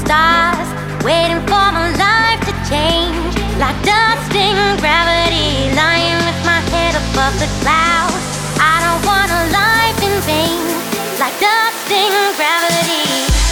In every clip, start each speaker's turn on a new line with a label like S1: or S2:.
S1: stars, waiting for my life to change. Like dust in gravity, lying with my head above the clouds. I don't want a life in vain, like dust in gravity.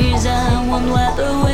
S2: tears I won't let away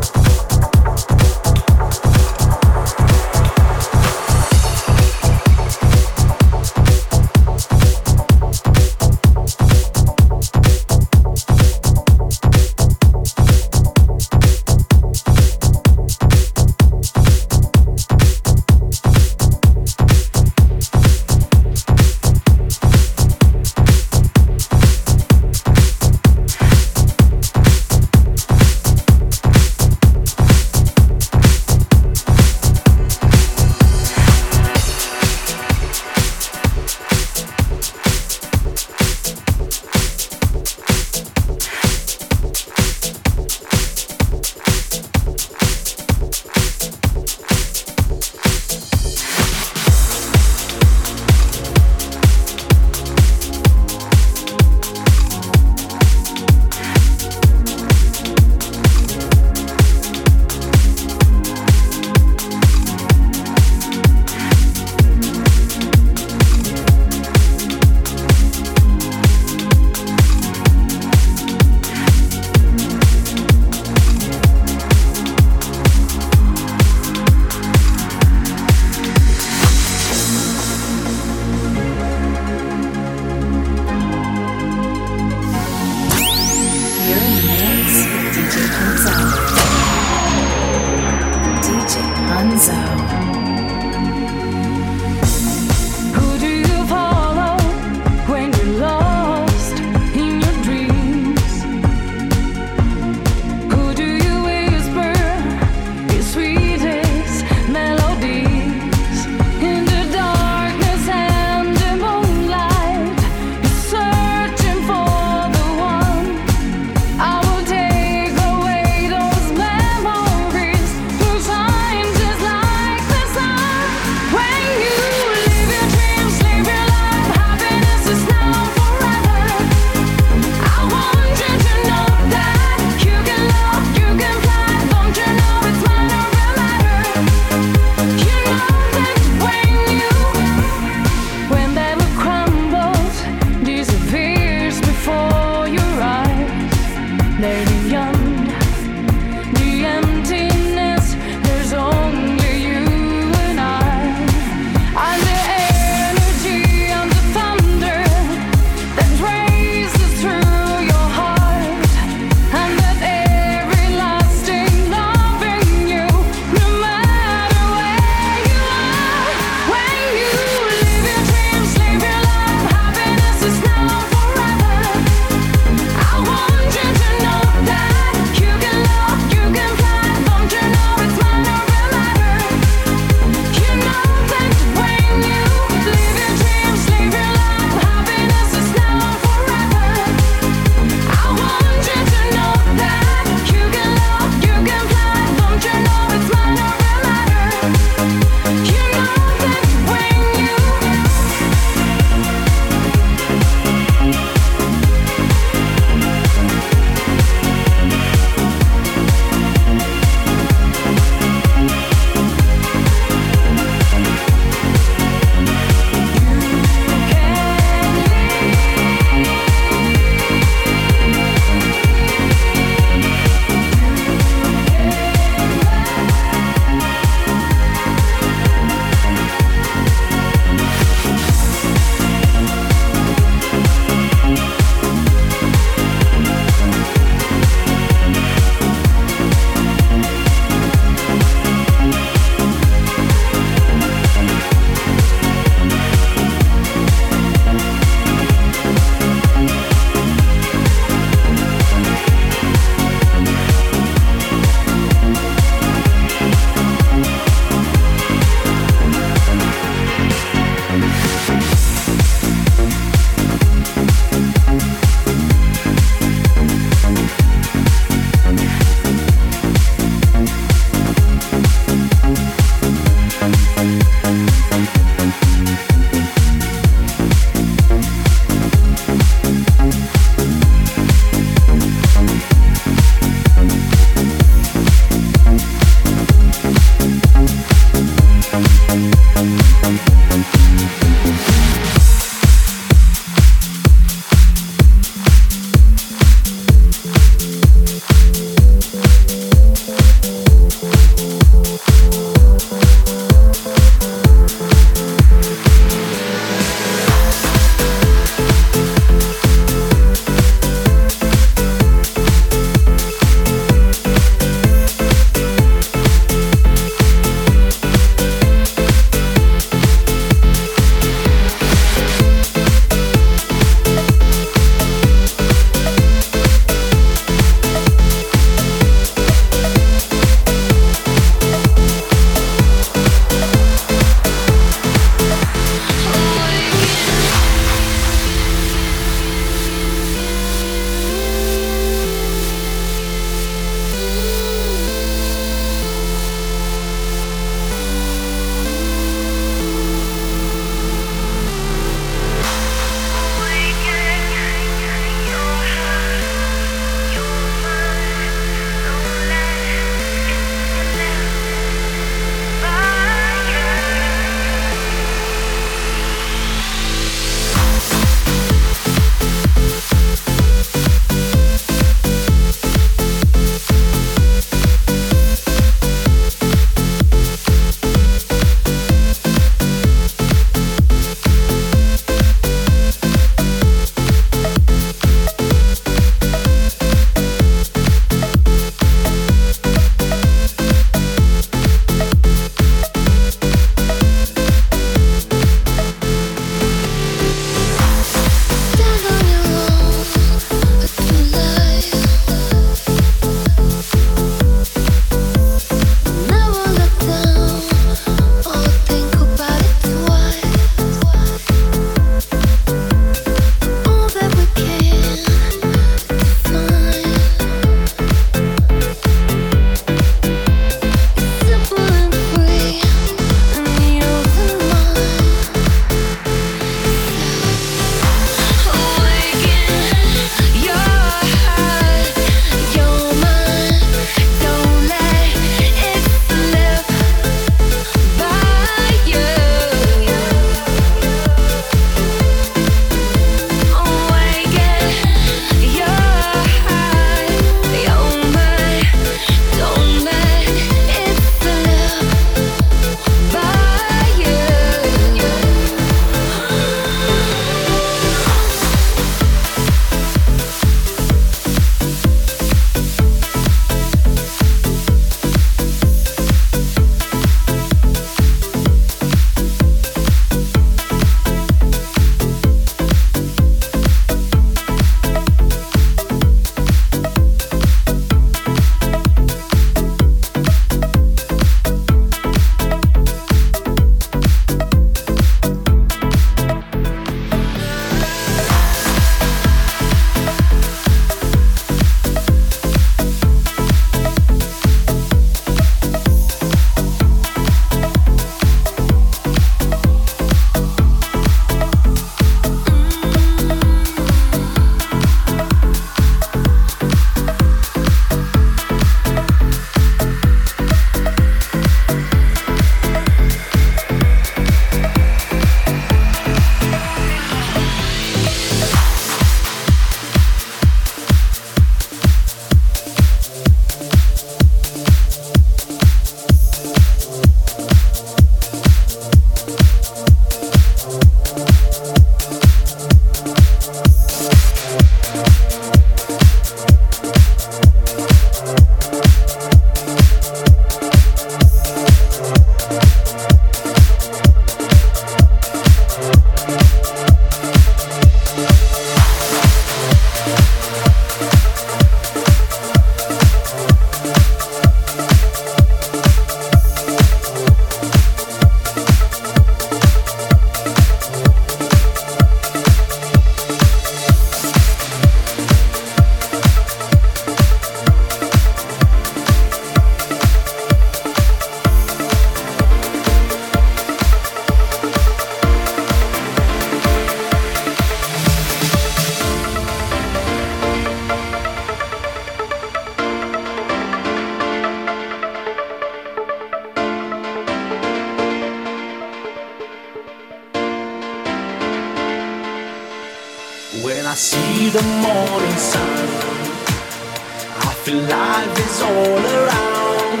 S3: all around.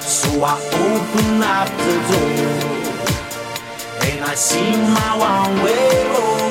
S3: So I open up the door and I see my one way